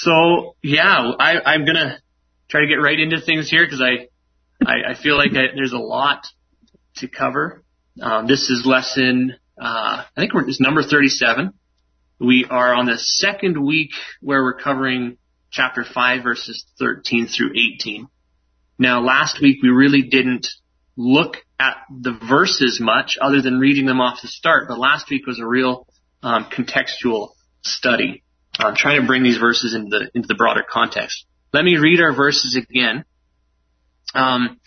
So yeah, I, I'm gonna try to get right into things here because I, I, I feel like I, there's a lot to cover. Um, this is lesson, uh, I think it's number 37. We are on the second week where we're covering chapter 5 verses 13 through 18. Now last week we really didn't look at the verses much other than reading them off the start, but last week was a real um, contextual study. I'm trying to bring these verses into the, into the broader context. Let me read our verses again um,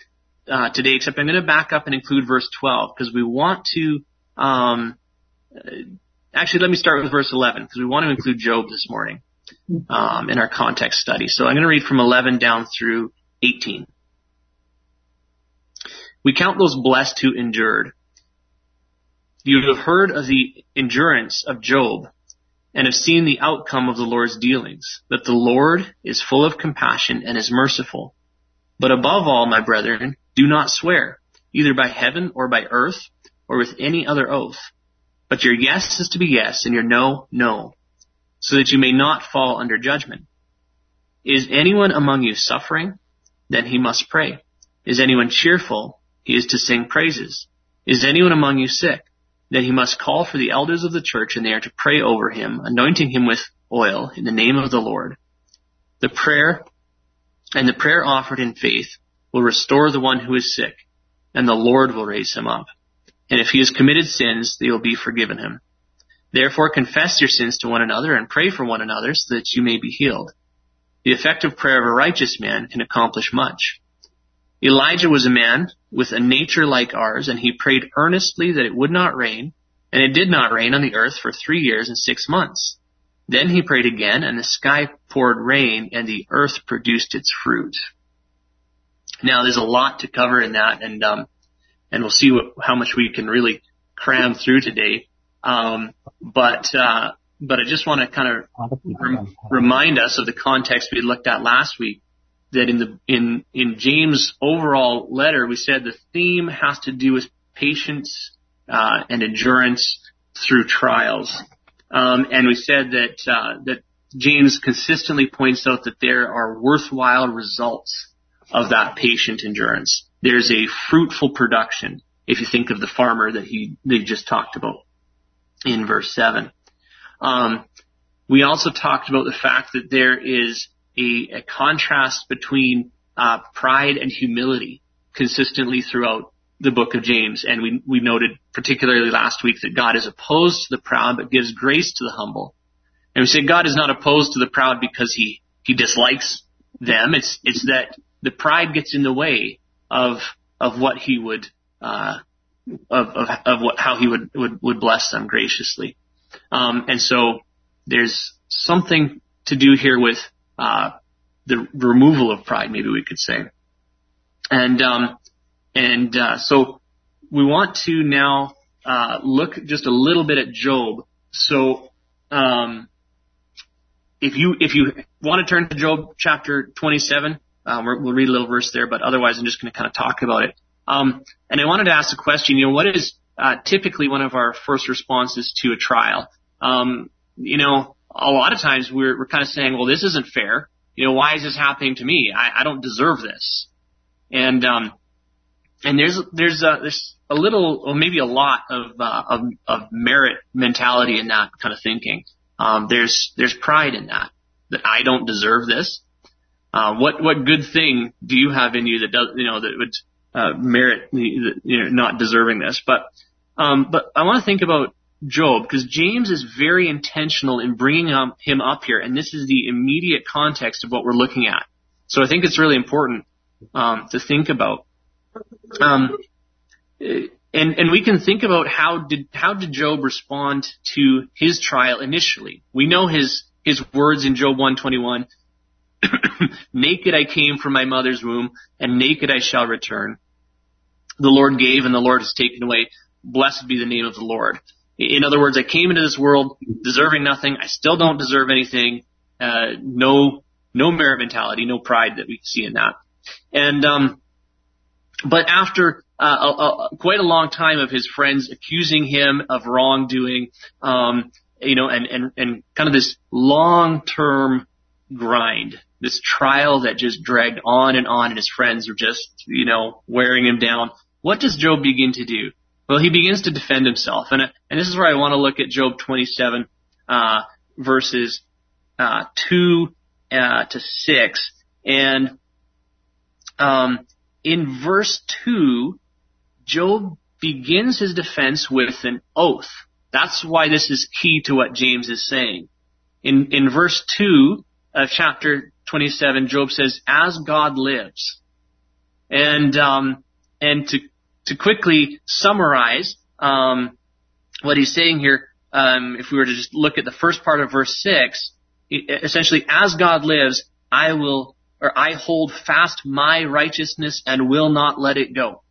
uh, today, except I'm going to back up and include verse 12 because we want to. Um, actually, let me start with verse 11 because we want to include Job this morning um, in our context study. So I'm going to read from 11 down through 18. We count those blessed who endured. You have heard of the endurance of Job and have seen the outcome of the Lord's dealings, that the Lord is full of compassion and is merciful. But above all, my brethren, do not swear, either by heaven or by earth or with any other oath. But your yes is to be yes and your no, no, so that you may not fall under judgment. Is anyone among you suffering? Then he must pray. Is anyone cheerful? He is to sing praises. Is anyone among you sick? Then he must call for the elders of the church and they are to pray over him, anointing him with oil in the name of the Lord. The prayer and the prayer offered in faith will restore the one who is sick and the Lord will raise him up. And if he has committed sins, they will be forgiven him. Therefore confess your sins to one another and pray for one another so that you may be healed. The effective prayer of a righteous man can accomplish much. Elijah was a man with a nature like ours, and he prayed earnestly that it would not rain, and it did not rain on the earth for three years and six months. Then he prayed again, and the sky poured rain, and the earth produced its fruit. Now, there's a lot to cover in that, and um, and we'll see what, how much we can really cram through today. Um, but uh, but I just want to kind of rem- remind us of the context we looked at last week that in the in in James' overall letter, we said the theme has to do with patience uh, and endurance through trials, um, and we said that uh, that James consistently points out that there are worthwhile results of that patient endurance. There's a fruitful production if you think of the farmer that he they just talked about in verse seven. Um, we also talked about the fact that there is a, a contrast between uh, pride and humility consistently throughout the book of James. And we, we noted particularly last week that God is opposed to the proud but gives grace to the humble. And we said God is not opposed to the proud because he, he dislikes them. It's, it's that the pride gets in the way of, of what he would, uh, of, of, of what, how he would, would, would bless them graciously. Um, and so there's something to do here with uh, the removal of pride, maybe we could say. And um, and uh, so we want to now uh, look just a little bit at Job. So um, if you if you want to turn to Job chapter 27, uh, we'll read a little verse there, but otherwise I'm just going to kind of talk about it. Um, and I wanted to ask a question. You know, what is uh, typically one of our first responses to a trial? Um, you know, a lot of times we're, we're kind of saying, well, this isn't fair. You know, why is this happening to me? I, I don't deserve this. And, um, and there's, there's a, there's a little, or maybe a lot of, uh, of, of merit mentality in that kind of thinking. Um, there's, there's pride in that, that I don't deserve this. Uh, what, what good thing do you have in you that does, you know, that would, uh, merit, you know, not deserving this? But, um, but I want to think about Job because James is very intentional in bringing him up here, and this is the immediate context of what we're looking at. So I think it's really important um, to think about. Um, and and we can think about how did how did Job respond to his trial initially? We know his his words in Job 121. naked I came from my mother's womb, and naked I shall return. The Lord gave, and the Lord has taken away. Blessed be the name of the Lord. In other words, I came into this world deserving nothing. I still don't deserve anything. Uh, no, no merit mentality, no pride that we see in that. And, um, but after uh, a, a, quite a long time of his friends accusing him of wrongdoing, um, you know, and, and, and kind of this long-term grind, this trial that just dragged on and on and his friends were just, you know, wearing him down. What does Job begin to do? Well, he begins to defend himself. And, and this is where I want to look at Job 27, uh, verses, uh, 2, uh, to 6. And, um, in verse 2, Job begins his defense with an oath. That's why this is key to what James is saying. In, in verse 2 of chapter 27, Job says, as God lives. And, um, and to, to quickly summarize, um, what he's saying here, um, if we were to just look at the first part of verse 6, essentially, as God lives, I will, or I hold fast my righteousness and will not let it go.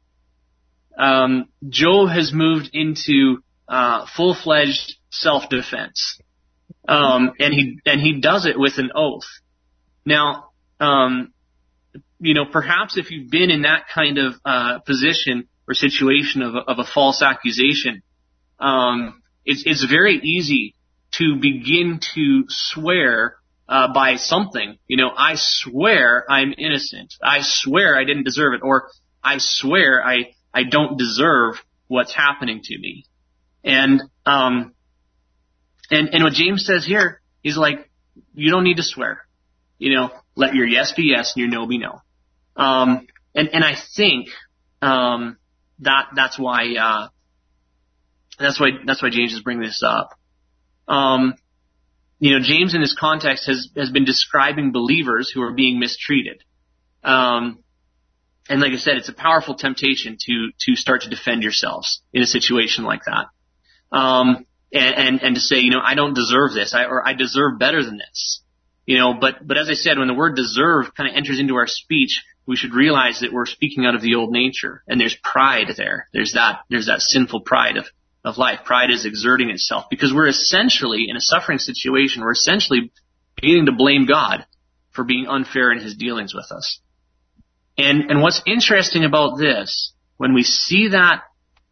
Um, Job has moved into uh, full-fledged self-defense, um, and he and he does it with an oath. Now, um, you know, perhaps if you've been in that kind of uh, position or situation of of a false accusation, um, it's it's very easy to begin to swear uh, by something. You know, I swear I'm innocent. I swear I didn't deserve it, or I swear I I don't deserve what's happening to me. And um, and and what James says here, he's like, you don't need to swear. You know, let your yes be yes and your no be no. Um, and and I think um, that that's why uh, that's why that's why James is bringing this up. Um, you know, James in this context has has been describing believers who are being mistreated. Um, and like I said, it's a powerful temptation to to start to defend yourselves in a situation like that. Um, and, and and to say, you know, I don't deserve this, I, or I deserve better than this. You know, but but as I said, when the word deserve kind of enters into our speech, we should realize that we're speaking out of the old nature, and there's pride there. There's that there's that sinful pride of of life. Pride is exerting itself because we're essentially in a suffering situation. We're essentially beginning to blame God for being unfair in His dealings with us. And and what's interesting about this, when we see that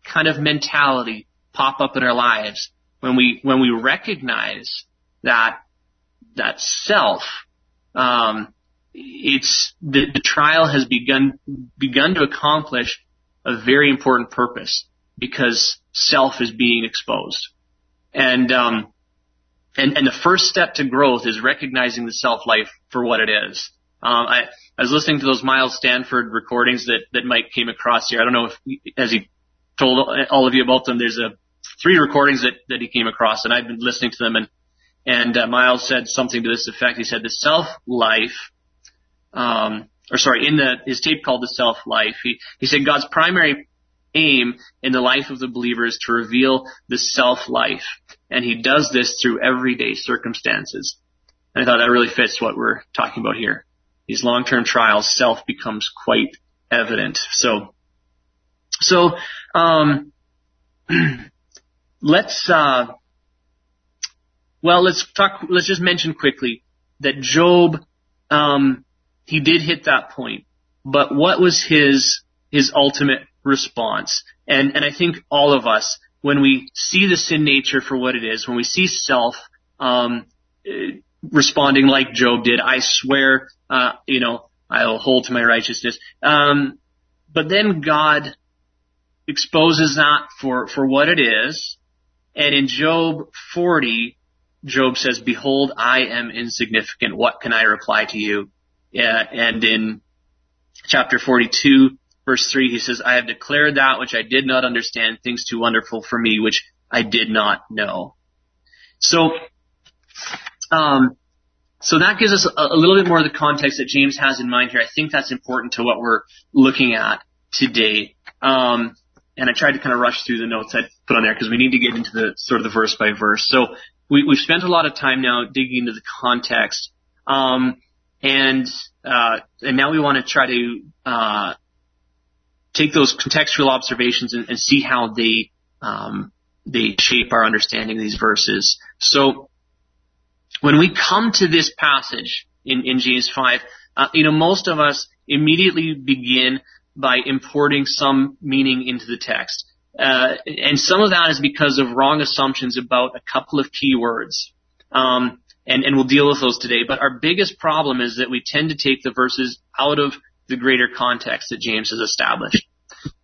kind of mentality pop up in our lives, when we when we recognize that that self, um, it's the, the trial has begun begun to accomplish a very important purpose because self is being exposed. And, um, and, and the first step to growth is recognizing the self life for what it is. Um, I, I was listening to those Miles Stanford recordings that, that Mike came across here. I don't know if, as he told all of you about them, there's a three recordings that, that he came across and I've been listening to them and, and uh, Miles said something to this effect. He said the self life, um, or sorry, in the, his tape called the self life, he, he said God's primary aim in the life of the believer is to reveal the self life. And he does this through everyday circumstances. And I thought that really fits what we're talking about here. These long-term trials, self becomes quite evident. So, so, um, let's, uh, well, let's talk, let's just mention quickly that Job, um, he did hit that point. But what was his, his ultimate response. And, and I think all of us, when we see the sin nature for what it is, when we see self, um, responding like Job did, I swear, uh, you know, I'll hold to my righteousness. Um, but then God exposes that for, for what it is. And in Job 40, Job says, behold, I am insignificant. What can I reply to you? And in chapter 42, verse 3, he says, I have declared that which I did not understand, things too wonderful for me, which I did not know. So, um, so that gives us a, a, little bit more of the context that James has in mind here. I think that's important to what we're looking at today. Um, and I tried to kind of rush through the notes I put on there because we need to get into the sort of the verse by verse. So we, have spent a lot of time now digging into the context. Um, and, uh, and now we want to try to, uh, take those contextual observations and, and see how they um, they shape our understanding of these verses. So when we come to this passage in, in James 5, uh, you know, most of us immediately begin by importing some meaning into the text. Uh, and some of that is because of wrong assumptions about a couple of key words. Um, and, and we'll deal with those today. But our biggest problem is that we tend to take the verses out of the greater context that James has established.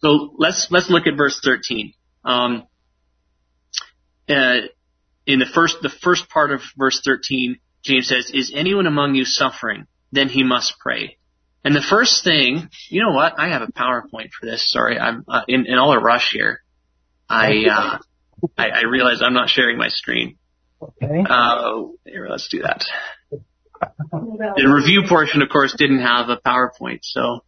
So let's let's look at verse 13. Um, uh, in the first the first part of verse 13, James says, "Is anyone among you suffering? Then he must pray." And the first thing, you know what? I have a PowerPoint for this. Sorry, I'm uh, in, in all a rush here. I, uh, I I realize I'm not sharing my screen. Okay. Uh, here, let's do that. The review portion, of course, didn't have a PowerPoint, so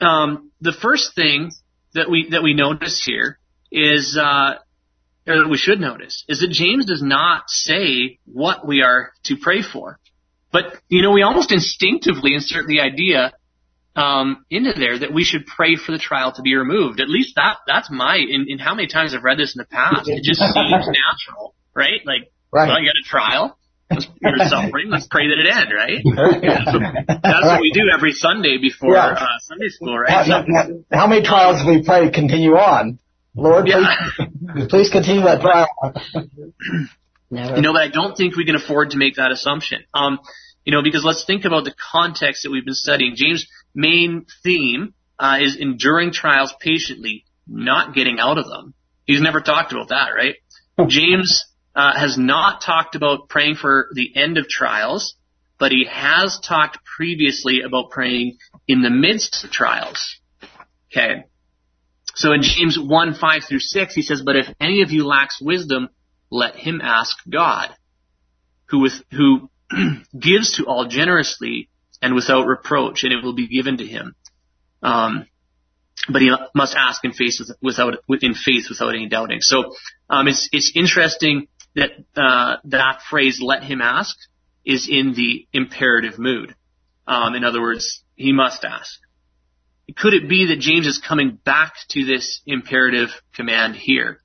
um, the first thing that we that we notice here is, uh, or that we should notice, is that James does not say what we are to pray for, but you know we almost instinctively insert the idea um, into there that we should pray for the trial to be removed. At least that that's my in, in how many times I've read this in the past. It just seems natural, right? Like, Right. well, you got a trial. Let's, you're suffering. Let's pray that it end, right? That's what, that's what we do every Sunday before Yeah. uh, Sunday school, How, right? So, how many trials have we prayed continue on? Lord, Yeah. please, please continue that trial. Never. you know, but I don't think we can afford to make that assumption. Um, you know, because let's think about the context that we've been studying. James' main theme uh, is enduring trials patiently, not getting out of them. He's never talked about that, right? James uh, has not talked about praying for the end of trials, but he has talked previously about praying in the midst of trials. Okay. So in James 1, 5 through 6, he says, But if any of you lacks wisdom, let him ask God, who with, who gives to all generously and without reproach, and it will be given to him. Um, but he must ask in faith without in faith without any doubting. So um, it's it's interesting that uh, that phrase "let him ask" is in the imperative mood. Um, in other words, he must ask. Could it be that James is coming back to this imperative command here?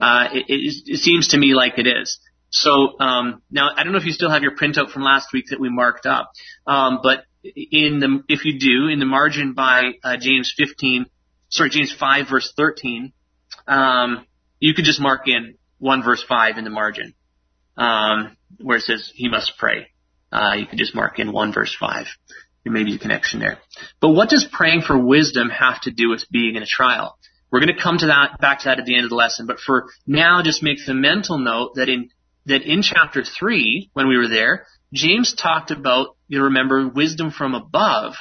Uh, it, it, it seems to me like it is. So um, now I don't know if you still have your printout from last week that we marked up, um, but in the if you do in the margin by uh, James 15, sorry James 5 verse 13, um, you could just mark in one verse 5 in the margin um, where it says he must pray. Uh, you could just mark in one verse 5. There may be a connection there. But what does praying for wisdom have to do with being in a trial? We're going to come to that back to that at the end of the lesson. But for now, just make the mental note that in that in chapter three, when we were there, James talked about you remember wisdom from above,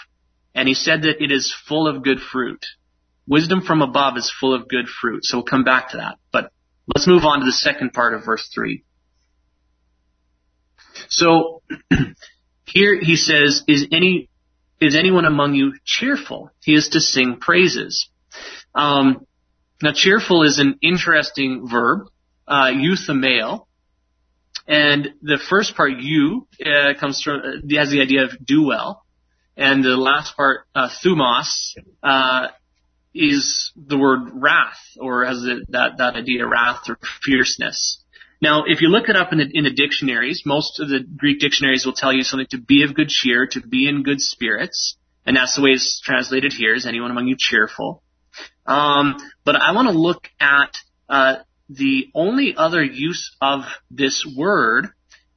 and he said that it is full of good fruit. Wisdom from above is full of good fruit. So we'll come back to that. But let's move on to the second part of verse three. So here he says, "Is any is anyone among you cheerful? He is to sing praises." Um, now, cheerful is an interesting verb, uh, euthymeo, and the first part, you, uh, comes from uh, has the idea of do well, and the last part, uh, thumos, uh, is the word wrath, or has the, that that idea wrath or fierceness. Now, if you look it up in the in the dictionaries, most of the Greek dictionaries will tell you something to be of good cheer, to be in good spirits, and that's the way it's translated here. Is anyone among you cheerful? Um, but I want to look at uh, the only other use of this word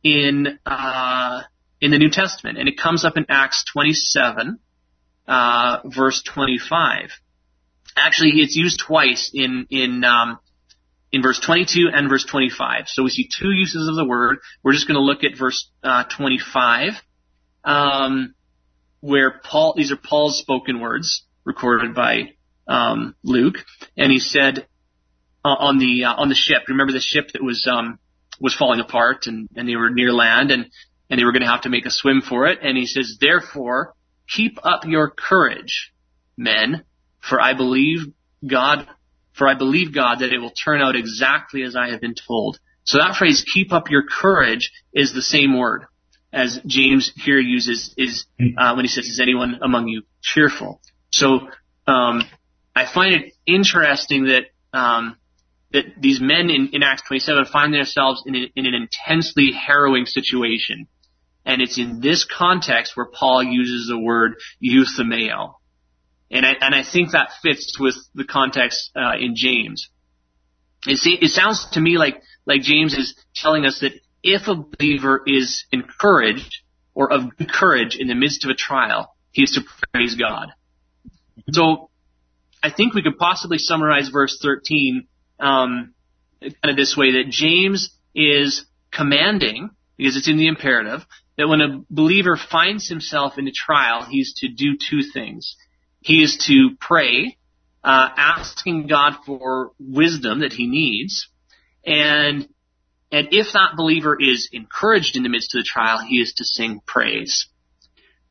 in uh, in the New Testament, and it comes up in Acts 27, uh, verse 25. Actually, it's used twice in in um, in verse 22 and verse 25. So we see two uses of the word. We're just going to look at verse uh, 25, um, where Paul. These are Paul's spoken words recorded by um, Luke, and he said uh, on the uh, on the ship. Remember the ship that was um, was falling apart, and, and they were near land, and and they were going to have to make a swim for it. And he says, therefore, keep up your courage, men, for I believe God. For I believe God that it will turn out exactly as I have been told. So that phrase, keep up your courage, is the same word as James here uses is uh, when he says, "Is anyone among you cheerful?" So um, I find it interesting that um, that these men in, in Acts 27 find themselves in, a, in an intensely harrowing situation, and it's in this context where Paul uses the word euthymeo, and I, and I think that fits with the context uh, in James. It, it sounds to me like like James is telling us that if a believer is encouraged or of good courage in the midst of a trial, he is to praise God. So I think we could possibly summarize verse 13 um, kind of this way that James is commanding, because it's in the imperative, that when a believer finds himself in a trial, he's to do two things. He is to pray, uh, asking God for wisdom that he needs, and and if that believer is encouraged in the midst of the trial, he is to sing praise.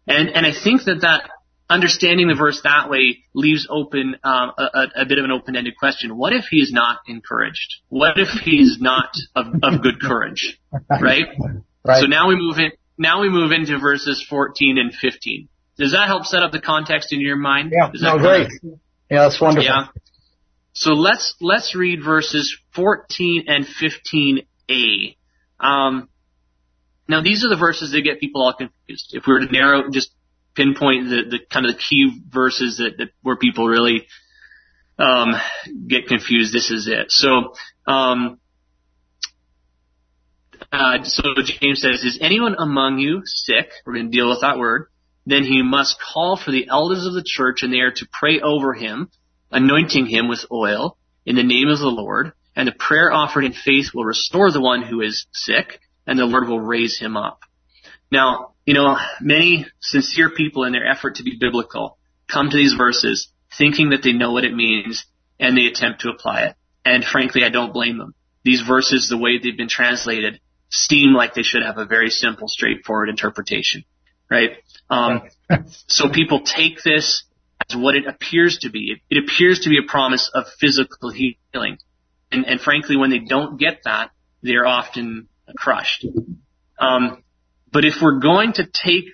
And and I think that that understanding the verse that way leaves open um, a, a, bit of an open-ended question. What if he is not encouraged? What if he is not of, of good courage? Right? right? So now we move in. Now we move into verses 14 and 15. Does that help set up the context in your mind? Yeah, no, great. Of, yeah, that's wonderful. Yeah. So let's let's read verses 14 and 15a. Um, now these are the verses that get people all confused. If we were to narrow, just pinpoint the, the kind of the key verses that, that where people really um, get confused, this is it. So, um, uh, so James says, "Is anyone among you sick?" We're going to deal with that word. Then he must call for the elders of the church, and they are to pray over him, anointing him with oil in the name of the Lord. And the prayer offered in faith will restore the one who is sick, and the Lord will raise him up. Now, you know, many sincere people in their effort to be biblical come to these verses thinking that they know what it means and they attempt to apply it. And frankly, I don't blame them. These verses, the way they've been translated, seem like they should have a very simple, straightforward interpretation, right? Um, so people take this as what it appears to be. It, it appears to be a promise of physical healing. And, and frankly, when they don't get that, they're often crushed. Um, but if we're going to take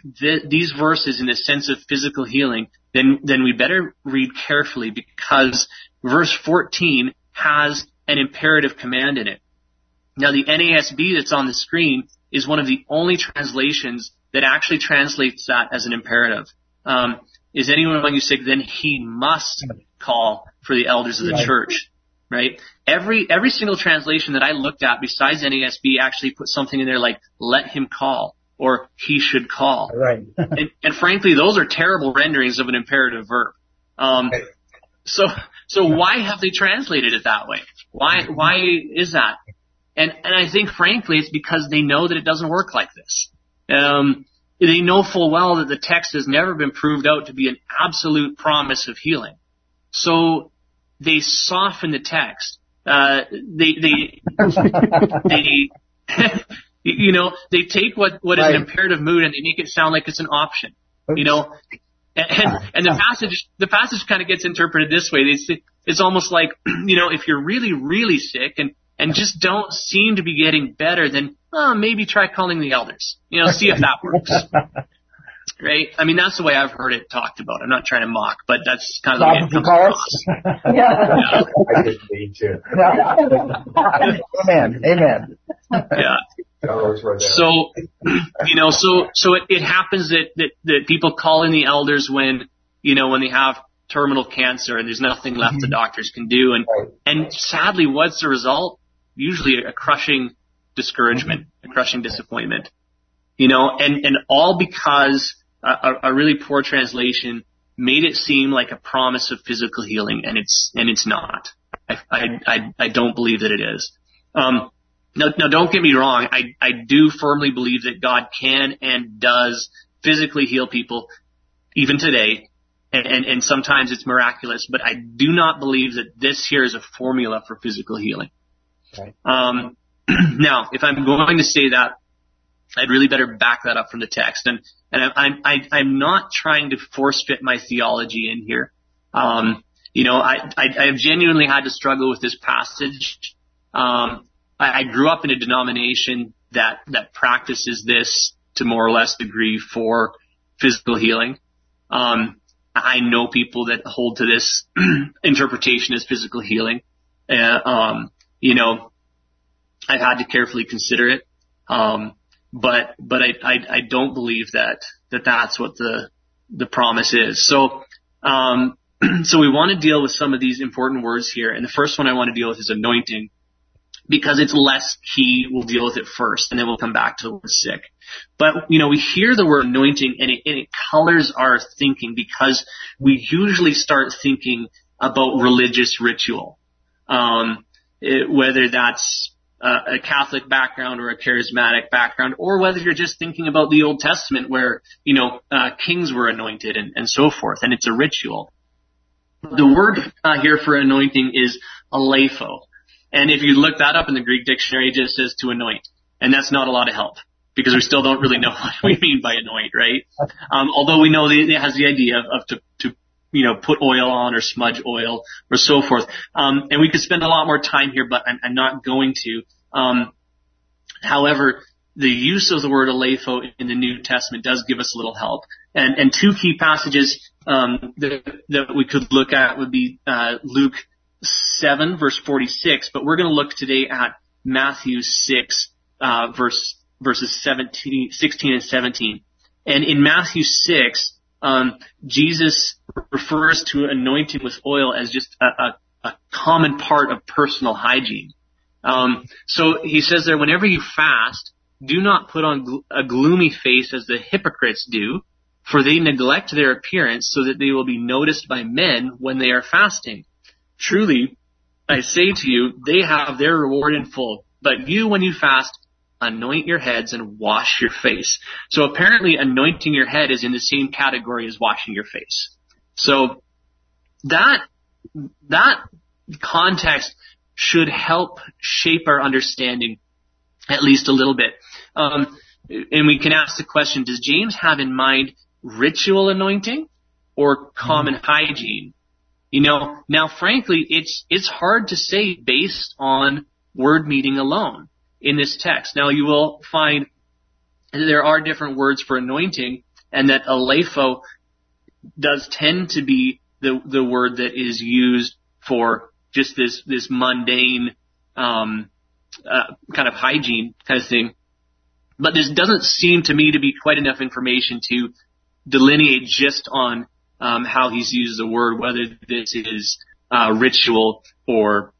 these verses in the sense of physical healing, then, then we better read carefully because verse 14 has an imperative command in it. Now the NASB that's on the screen is one of the only translations that actually translates that as an imperative. Um, is anyone among you sick? Then he must call for the elders of the right. church. Right? Every every single translation that I looked at besides NASB actually put something in there like let him call or he should call. Right. and, and, frankly, those are terrible renderings of an imperative verb. Um, right. so, so why have they translated it that way? Why, why is that? And, and I think frankly it's because they know that it doesn't work like this. Um, they know full well that the text has never been proved out to be an absolute promise of healing. So they soften the text. Uh, they, they, they, you know, they take what, what right. is an imperative mood and they make it sound like it's an option. Oops. You know, and, and, and the passage, the passage kind of gets interpreted this way. It's, it's almost like, you know, if you're really, really sick and, and just don't seem to be getting better, then, oh, maybe try calling the elders. You know, see if that works. right? I mean, that's the way I've heard it talked about. I'm not trying to mock, but that's kind of the way it comes across. yeah. I did me too. Amen. Amen. Yeah. So, you know, so, so it, it happens that, that, that people call in the elders when, you know, when they have terminal cancer and there's nothing left the mm-hmm. doctors can do. And, and sadly, what's the result? Usually a crushing discouragement, a crushing disappointment, you know, and, and all because a, a really poor translation made it seem like a promise of physical healing and it's, and it's not. I, I, I, I don't believe that it is. Um, now, now don't get me wrong. I, I do firmly believe that God can and does physically heal people even today. And, and, and sometimes it's miraculous, but I do not believe that this here is a formula for physical healing. Okay. Um, now, if I'm going to say that, I'd really better back that up from the text. And, and I'm, I, I'm not trying to force fit my theology in here. Um, you know, I, I, I have genuinely had to struggle with this passage. Um, I, I grew up in a denomination that that practices this to more or less degree for physical healing. Um, I know people that hold to this interpretation as physical healing. Uh, um, you know, I've had to carefully consider it. Um, but, but I, I, I don't believe that, that that's what the, the promise is. So, um, so we want to deal with some of these important words here. And the first one I want to deal with is anointing. because it's less key. We'll deal with it first and then we'll come back to the sick. But, you know, we hear the word anointing and it, and it colors our thinking because we usually start thinking about religious ritual. Um, it, whether that's a Catholic background or a charismatic background, or whether you're just thinking about the Old Testament where, you know, uh, kings were anointed and, and so forth, and it's a ritual. The word uh, here for anointing is aleipho. And if you look that up in the Greek dictionary, it just says to anoint. And that's not a lot of help because we still don't really know what we mean by anoint, right? Um, although we know that it has the idea of, of to, you know, put oil on or smudge oil or so forth. Um, and we could spend a lot more time here, but I'm, I'm not going to. Um, however, the use of the word aleipho in the New Testament does give us a little help. And, and two key passages um, that, that we could look at would be uh, Luke 7 verse 46, but we're going to look today at Matthew 6 uh, verse verses 17, 16 and 17. And in Matthew 6, um, Jesus refers to anointing with oil as just a, a, a common part of personal hygiene. Um, so he says there, whenever you fast, do not put on gl- a gloomy face as the hypocrites do, for they neglect their appearance so that they will be noticed by men when they are fasting. Truly, I say to you, they have their reward in full. But you, when you fast, anoint your heads and wash your face. So apparently anointing your head is in the same category as washing your face. So that, that context should help shape our understanding at least a little bit. Um, and we can ask the question, does James have in mind ritual anointing or common hygiene? You know, now frankly, it's, it's hard to say based on word meaning alone in this text. Now you will find there are different words for anointing and that aleipho does tend to be the, the word that is used for just this, this mundane, um, uh, kind of hygiene kind of thing. But this doesn't seem to me to be quite enough information to delineate just on um, how he's used the word, whether this is uh, ritual or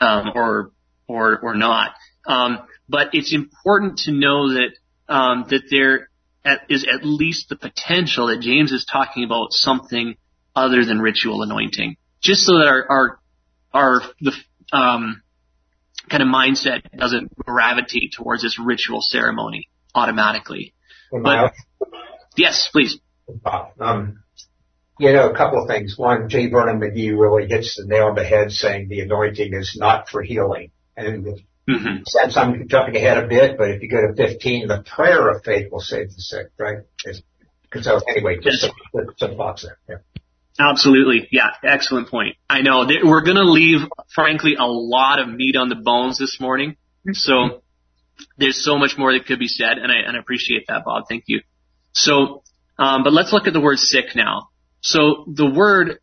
um, or or or not. Um, but it's important to know that um, that there at, is at least the potential that James is talking about something other than ritual anointing, just so that our our, our the um, kind of mindset doesn't gravitate towards this ritual ceremony automatically. But yes, please. Um, you know, a couple of things. One, J. Vernon McGee really hits the nail on the head saying the anointing is not for healing. And mm-hmm. since I'm jumping ahead a bit, but if you go to 15, the prayer of faith will save the sick, right? So anyway, just some, some thoughts there. Yeah. Absolutely. Yeah. Excellent point. I know we're going to leave, frankly, a lot of meat on the bones this morning. So there's so much more that could be said and I, and I appreciate that, Bob. Thank you. So, um, but let's look at the word sick now. So the word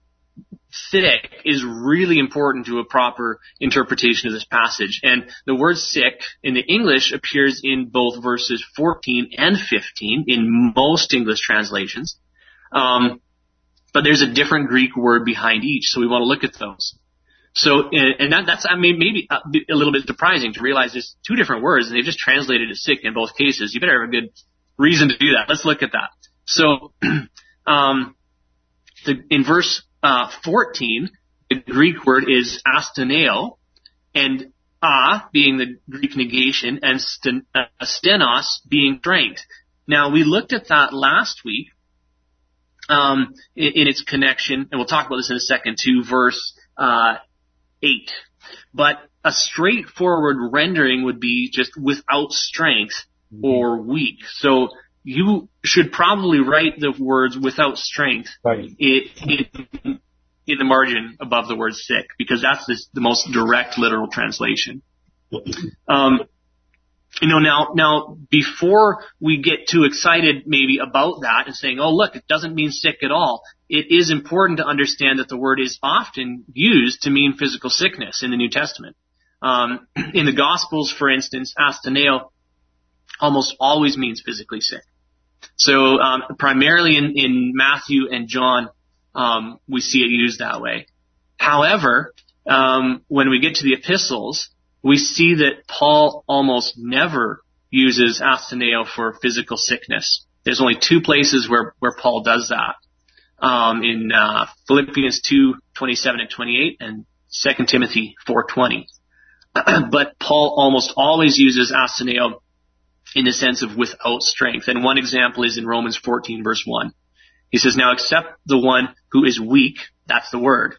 sick is really important to a proper interpretation of this passage. And the word sick in the English appears in both verses 14 and 15 in most English translations. Um, but there's a different Greek word behind each, so we want to look at those. So, and that, that's I mean, maybe a little bit surprising to realize there's two different words and they've just translated it sick in both cases. You better have a good reason to do that. Let's look at that. So, um, the, in verse uh, 14, the Greek word is astheneo, and a being the Greek negation, and uh, sthenos being strength. Now we looked at that last week um, in, in, its connection, and we'll talk about this in a second, to verse uh, eight. But a straightforward rendering would be just without strength or weak. So you should probably write the words without strength right. in, in, in, the margin above the word sick because that's the, the most direct literal translation. Um, you know, now, now, before we get too excited maybe about that and saying, oh look, it doesn't mean sick at all, it is important to understand that the word is often used to mean physical sickness in the New Testament. Um, in the Gospels, for instance, astheneo almost always means physically sick. So um, primarily in, in Matthew and John, um, we see it used that way. However, um, when we get to the epistles, we see that Paul almost never uses astheneo for physical sickness. There's only two places where, where Paul does that. Um, in uh, Philippians 2, 27 and 28 and 2 Timothy 4.20. but Paul almost always uses astheneo in the sense of without strength. And one example is in Romans 14 verse 1. He says, now accept the one who is weak, that's the word,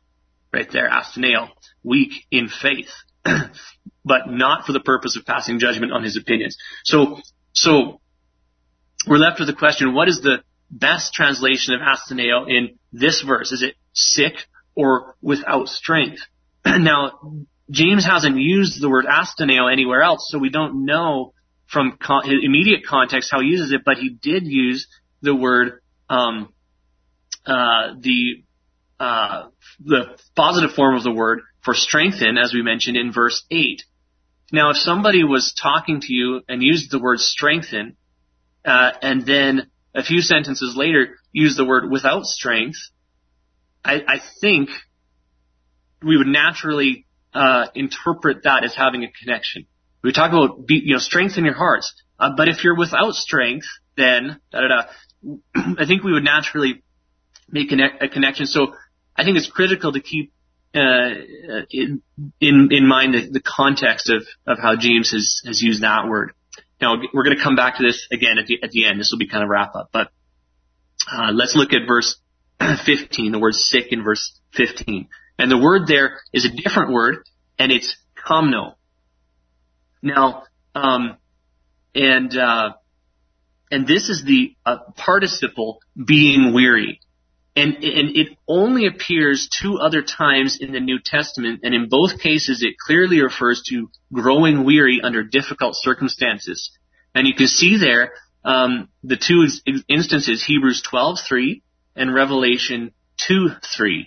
right there, astheneo, weak in faith, but not for the purpose of passing judgment on his opinions. So, so, we're left with the question, what is the best translation of astheneo in this verse? Is it sick or without strength? now, James hasn't used the word astheneo anywhere else, so we don't know from con- his immediate context how he uses it, but he did use the word, um, uh, the, uh, the positive form of the word for strengthen, as we mentioned in verse 8. Now, if somebody was talking to you and used the word strengthen, uh, and then a few sentences later used the word without strength, I, I think we would naturally uh, interpret that as having a connection. We talk about be, you know strengthen your hearts, uh, but if you're without strength, then da da da. I think we would naturally make a, connection. So I think it's critical to keep uh, in, in in mind the, the context of of how James has has used that word. Now we're going to come back to this again at the at the end. This will be kind of wrap up, but uh, let's look at verse 15. The word sick in verse 15. And the word there is a different word, and it's kamno. Now, um, and uh, and this is the uh, participle being weary, and and it only appears two other times in the New Testament, and in both cases it clearly refers to growing weary under difficult circumstances. And you can see there um, the two instances: Hebrews 12:3 and Revelation 2:3.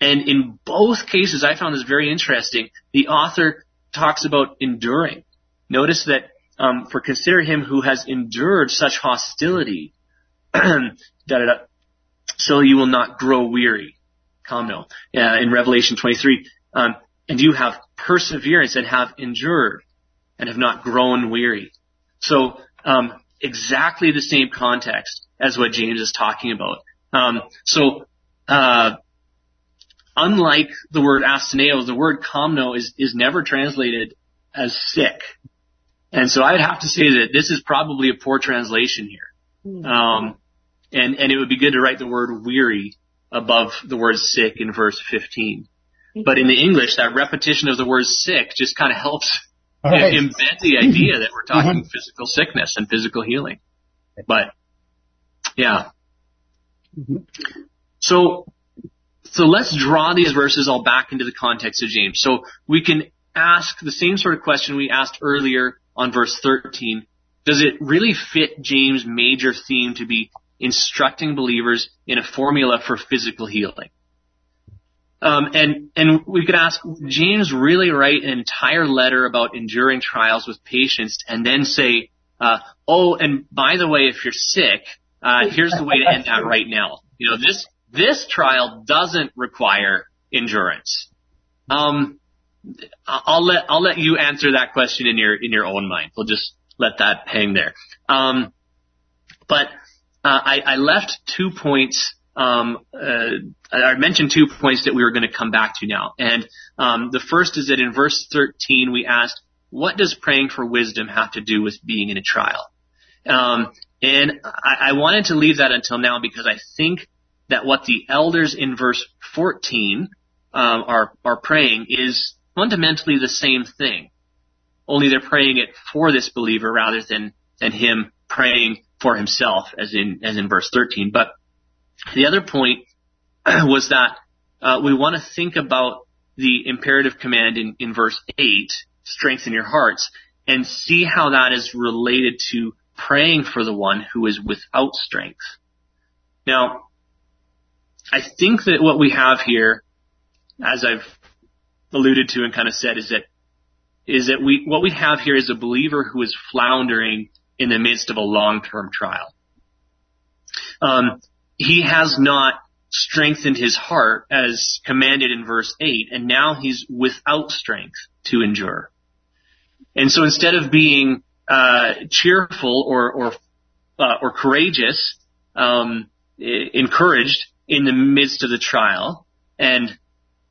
And in both cases, I found this very interesting. The author talks about enduring. Notice that um, for consider him who has endured such hostility, da, da, da, so you will not grow weary. Kamno. Uh, in Revelation 23, um, and you have perseverance and have endured and have not grown weary. So um, exactly the same context as what James is talking about. Um, so uh, unlike the word astheneo, the word kamno is, is never translated as sick. And so I'd have to say that this is probably a poor translation here. Hmm. Um, and, and it would be good to write the word weary above the word sick in verse 15. But in the English, that repetition of the word sick just kind of helps right. embed the idea that we're talking mm-hmm. physical sickness and physical healing. But, yeah. Mm-hmm. So so let's draw these verses all back into the context of James. So we can ask the same sort of question we asked earlier on verse 13. Does it really fit James' major theme to be instructing believers in a formula for physical healing? Um, and and we could ask, James really write an entire letter about enduring trials with patience, and then say, uh, "Oh, and by the way, if you're sick, uh, here's the way to end that right now." You know, this this trial doesn't require endurance. Um, I'll let I'll let you answer that question in your in your own mind. We'll just let that hang there. Um, but uh, I, I left two points. Um, uh, I mentioned two points that we were going to come back to now. And um, the first is that in verse 13 we asked, "What does praying for wisdom have to do with being in a trial?" Um, and I, I wanted to leave that until now because I think that what the elders in verse 14 um, are are praying is fundamentally the same thing. Only they're praying it for this believer rather than than him praying for himself, as in as in verse 13. But the other point was that uh, we want to think about the imperative command in, in verse 8, strengthen your hearts, and see how that is related to praying for the one who is without strength. Now, I think that what we have here, as I've alluded to and kind of said, is that is that we what we have here is a believer who is floundering in the midst of a long-term trial. Um, he has not strengthened his heart as commanded in verse 8, and now he's without strength to endure. And so instead of being uh, cheerful or or uh, or courageous, um, encouraged in the midst of the trial, and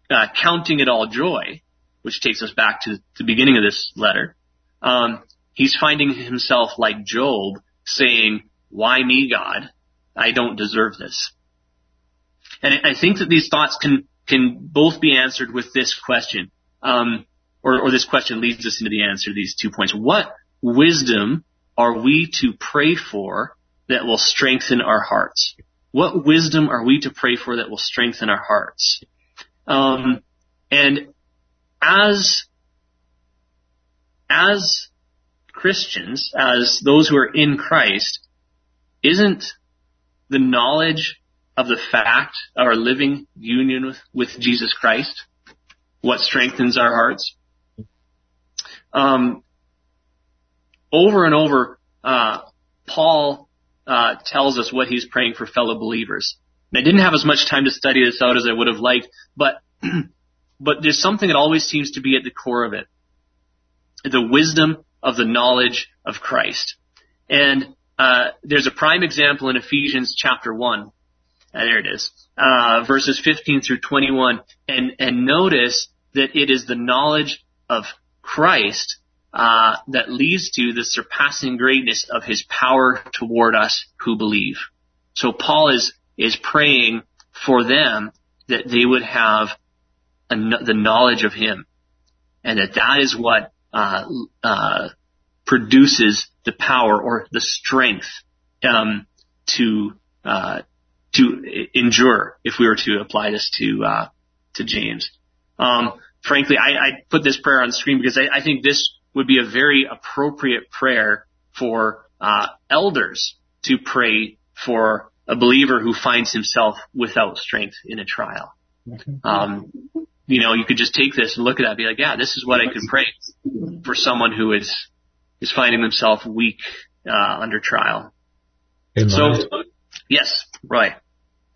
uh, counting it all joy, which takes us back to the beginning of this letter. Um, he's finding himself like Job, saying, "Why me, God? I don't deserve this." And I think that these thoughts can can both be answered with this question, um, or, or this question leads us into the answer to these two points. What wisdom are we to pray for that will strengthen our hearts? What wisdom are we to pray for that will strengthen our hearts? Um, and as as Christians, as those who are in Christ, isn't the knowledge of the fact of our living union with, with Jesus Christ what strengthens our hearts? Um, over and over, uh, Paul uh, tells us what he's praying for fellow believers. And I didn't have as much time to study this out as I would have liked, but but there's something that always seems to be at the core of it: the wisdom of the knowledge of Christ. And uh, there's a prime example in Ephesians chapter one. Uh, there it is, uh, verses 15 through 21, and and notice that it is the knowledge of Christ uh, that leads to the surpassing greatness of His power toward us who believe. So Paul is is praying for them that they would have a, the knowledge of Him, and that that is what uh, uh, produces the power or the strength um, to uh, to endure. If we were to apply this to uh, to James, um, frankly, I, I, put this prayer on screen because I, I, think this would be a very appropriate prayer for uh, elders to pray for a believer who finds himself without strength in a trial. Um, you know, you could just take this and look at that and be like, yeah, this is what I could pray for someone who is is finding themselves weak uh, under trial. so, yes, right.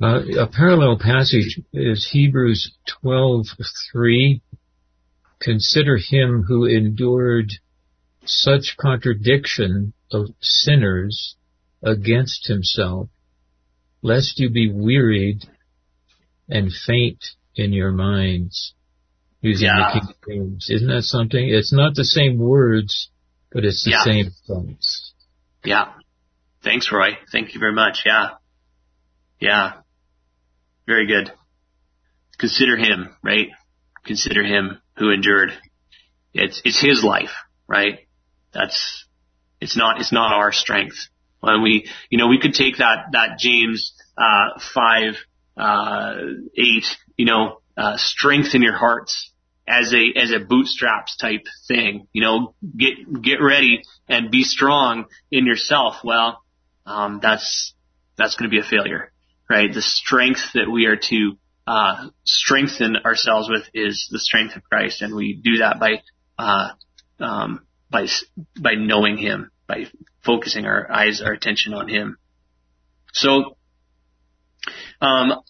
Uh, a parallel passage is Hebrews 12:3. Consider him who endured such contradiction of sinners against himself, lest you be wearied and faint in your minds. Using yeah. the King James. Isn't that something? It's not the same words, but it's the yeah. same thoughts. Yeah. Thanks, Roy. Thank you very much. Yeah. Yeah. Very good. Consider him, right? Consider him who endured. It's, it's his life, right? That's, it's not, it's not our strength. When we, you know, we could take that, that James, uh, 5, uh, 8, you know, uh, strengthen your hearts as a, as a bootstraps type thing, you know, get, get ready and be strong in yourself. Well, um, that's, that's going to be a failure, right? The strength that we are to, uh, strengthen ourselves with is the strength of Christ, and we do that by uh, um, by by knowing Him, by focusing our eyes, our attention on Him. So um,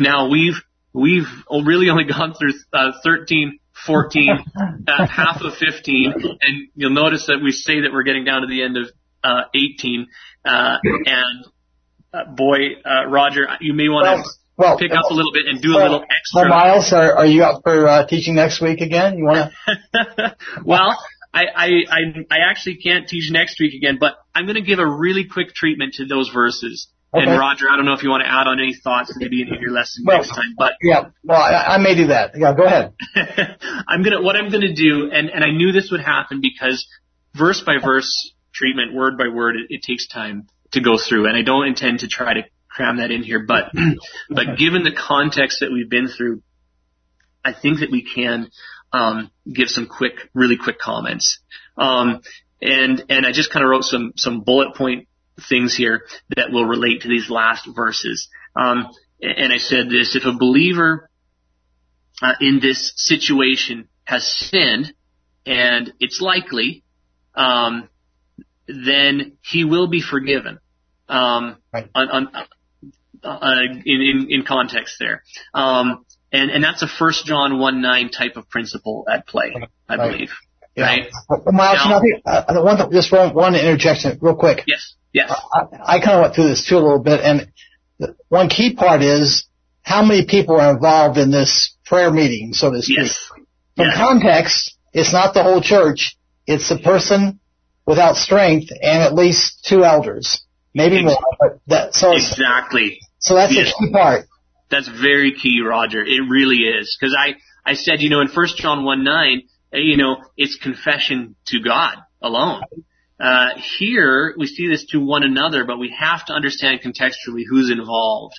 now we've we've really only gone through uh, 13, 14, uh, half of 15, and you'll notice that we say that we're getting down to the end of uh, 18. Uh, and uh, boy, uh, Roger, you may want to well, pick up a little bit and do well, a little extra. Well, Miles, are, are you up for uh, teaching next week again? You want to? well, I, I, I, I actually can't teach next week again, but I'm going to give a really quick treatment to those verses. Okay. And Roger, I don't know if you want to add on any thoughts maybe in your lesson well, next time, but yeah, well, I, I may do that. Yeah, go ahead. I'm gonna what I'm gonna do, and and I knew this would happen because verse by verse treatment, word by word, it, it takes time to go through, and I don't intend to try to cram that in here, but but given the context that we've been through, I think that we can um, give some quick, really quick comments. Um, and and I just kind of wrote some some bullet point things here that will relate to these last verses. Um, and I said this: if a believer uh, in this situation has sinned, and it's likely, um, then he will be forgiven. Um, right. on, on, uh, in, in, in context there. Um, and, and that's a first John 1 9 type of principle at play, I believe. right? Miles, now, you know, I think, uh, one, just one, one interjection real quick. Yes, yes. I, I kind of went through this too a little bit, and the, one key part is how many people are involved in this prayer meeting, so to speak. Yes. From yes. context, it's not the whole church. It's the person without strength and at least two elders, maybe more. But that, so exactly. So that's the key part. That's very key, Roger. It really is. Because I, I said, you know, in 1 John 1 9, you know, it's confession to God alone. Uh, here we see this to one another, but we have to understand contextually who's involved.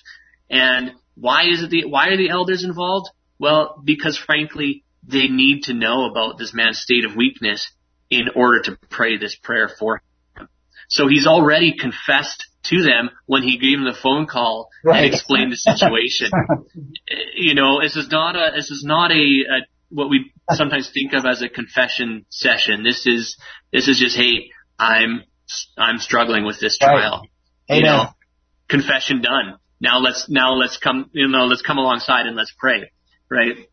And why is it the, why are the elders involved? Well, because frankly, they need to know about this man's state of weakness in order to pray this prayer for him. So he's already confessed to them when he gave them the phone call right. and explained the situation. you know, this is not a, this is not a, a, what we sometimes think of as a confession session. This is, this is just, hey, I'm, I'm struggling with this trial. Right. You know, confession done. Now let's, now let's come, you know, let's come alongside and let's pray. Right.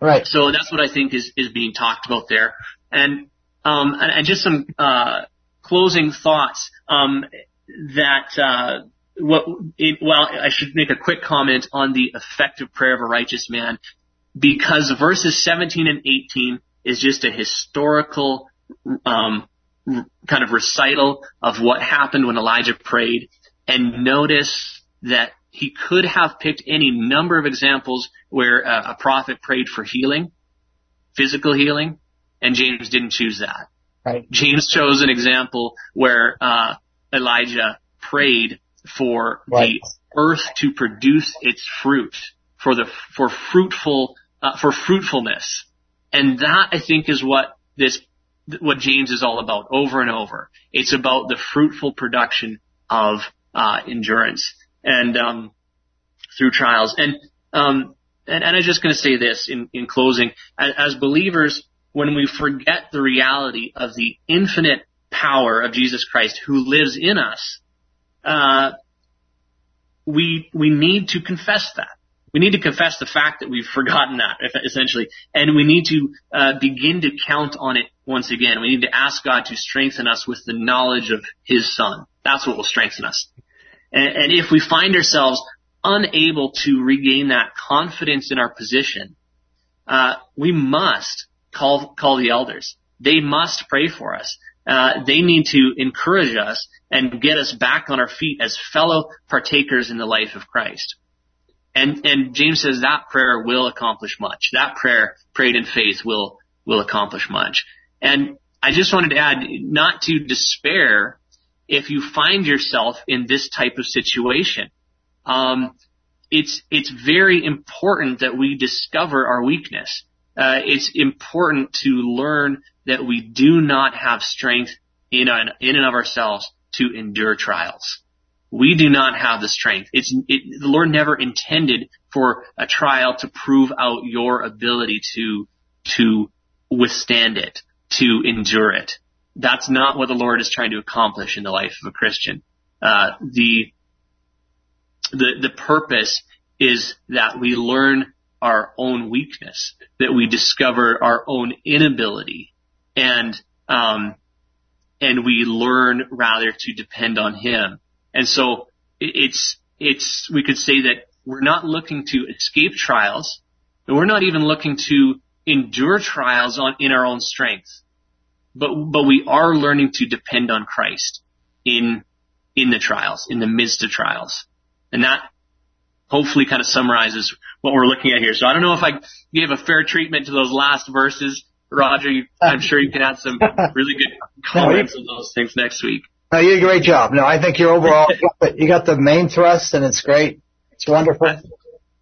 Right. So that's what I think is, is being talked about there. And, um, and, and just some, uh, closing thoughts. Um, that uh, what well, I should make a quick comment on the effective prayer of a righteous man because verses 17 and 18 is just a historical um, kind of recital of what happened when Elijah prayed. And notice that he could have picked any number of examples where a, a prophet prayed for healing, physical healing, and James didn't choose that. Right. James chose an example where uh, Elijah prayed for right. the earth to produce its fruit, for the for fruitful uh, for fruitfulness, and that I think is what this what James is all about over and over. It's about the fruitful production of uh, endurance and um, through trials. And um, and, and I'm just going to say this in, in closing: as, as believers, when we forget the reality of the infinite power of Jesus Christ who lives in us, uh, we we need to confess that. We need to confess the fact that we've forgotten that, essentially, and we need to uh, begin to count on it once again. We need to ask God to strengthen us with the knowledge of His Son. That's what will strengthen us. And, and if we find ourselves unable to regain that confidence in our position, uh, we must call call the elders. They must pray for us uh, they need to encourage us and get us back on our feet as fellow partakers in the life of Christ. And, and James says that prayer will accomplish much. That prayer prayed in faith will, will accomplish much. And I just wanted to add, not to despair if you find yourself in this type of situation. Um, it's, it's very important that we discover our weakness. Uh, it's important to learn that we do not have strength in, in and of ourselves to endure trials. We do not have the strength. It's, it, the Lord never intended for a trial to prove out your ability to, to withstand it, to endure it. That's not what the Lord is trying to accomplish in the life of a Christian. Uh, the, the, the purpose is that we learn our own weakness, that we discover our own inability and um, and we learn rather to depend on Him. And so it's it's we could say that we're not looking to escape trials, and we're not even looking to endure trials on in our own strength, but but we are learning to depend on Christ in in the trials, in the midst of trials, and that hopefully kind of summarizes what we're looking at here. So I don't know if I gave a fair treatment to those last verses. Roger, you, I'm sure you can add some really good comments on those things next week. No, you did a great job. No, I think you're overall, you got, the, you got the main thrust and it's great. It's wonderful. I,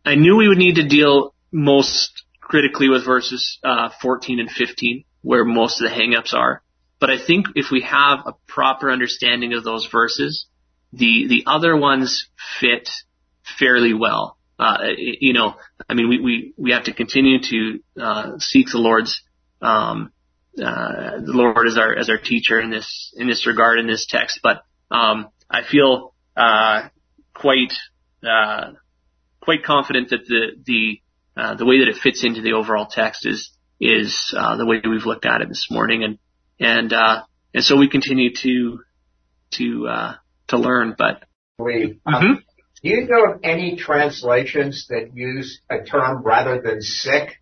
I knew we would need to deal most critically with verses uh, 14 and 15, where most of the hangups are. But I think if we have a proper understanding of those verses, the the other ones fit fairly well. Uh, you know, I mean, we, we, we have to continue to uh, seek the Lord's um, uh, the Lord as our as our teacher in this in this regard in this text. But um, I feel uh, quite uh, quite confident that the the uh, the way that it fits into the overall text is is uh, the way we've looked at it this morning, and and uh, and so we continue to to uh, to learn. But we, um, mm-hmm. do you know of any translations that use a term rather than sick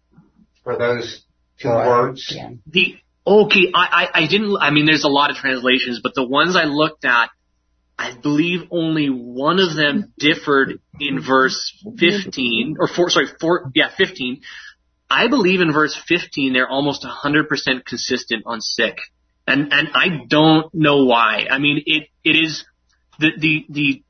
for those two oh, words? Yeah. The okay, I, I I didn't. I mean, there's a lot of translations, but the ones I looked at I believe only one of them differed in verse 15, or four, sorry, four, yeah, 15. I believe in verse 15 they're almost 100% consistent on sick. And, and I don't know why. I mean, it, it is, the, the, the,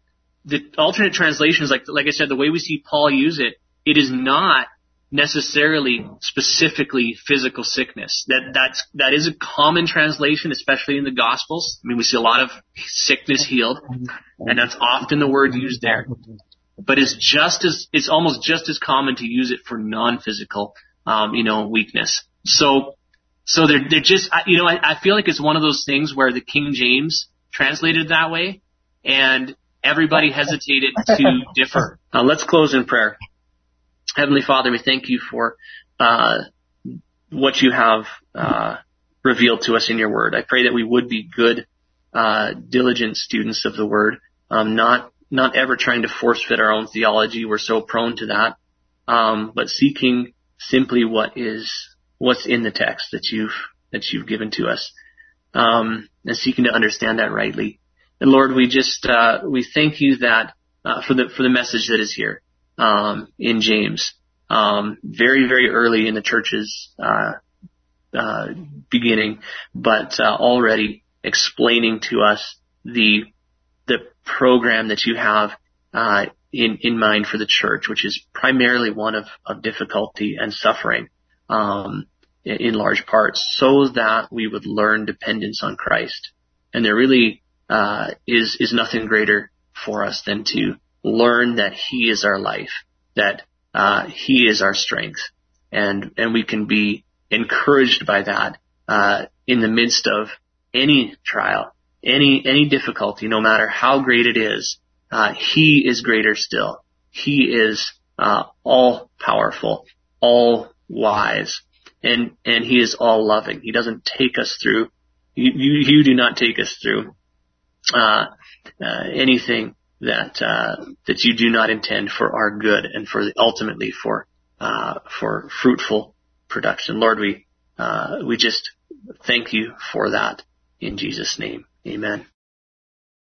the alternate translations, like, like I said, the way we see Paul use it, it is not necessarily specifically physical sickness. That that's that is a common translation, especially in the Gospels. I mean, we see a lot of sickness healed, and that's often the word used there. But it's just as it's almost just as common to use it for non-physical, um, you know, weakness. So so they're they're just you know I, I feel like it's one of those things where the King James translated that way, and everybody hesitated to differ. Now let's close in prayer. Heavenly Father, we thank you for uh, what you have uh, revealed to us in your word. I pray that we would be good, uh, diligent students of the word, um, not not ever trying to force fit our own theology. We're so prone to that, um, but seeking simply what is what's in the text that you've that you've given to us, um, and seeking to understand that rightly. And Lord, we just uh, we thank you that uh, for the for the message that is here um, in James, um, very very early in the church's uh, uh, beginning, but uh, already explaining to us the the program that you have uh, in in mind for the church, which is primarily one of of difficulty and suffering. Um, in large parts, so that we would learn dependence on Christ. And there really uh, is is nothing greater for us than to learn that He is our life, that uh, He is our strength, and and we can be encouraged by that uh, in the midst of any trial, any any difficulty, no matter how great it is. Uh, he is greater still. He is uh, all powerful, all wise, and and He is all loving. He doesn't take us through. You you, you do not take us through uh, uh, anything that uh, that you do not intend for our good and for the, ultimately for uh, for fruitful production. Lord, we uh, we just thank you for that in Jesus' name. Amen.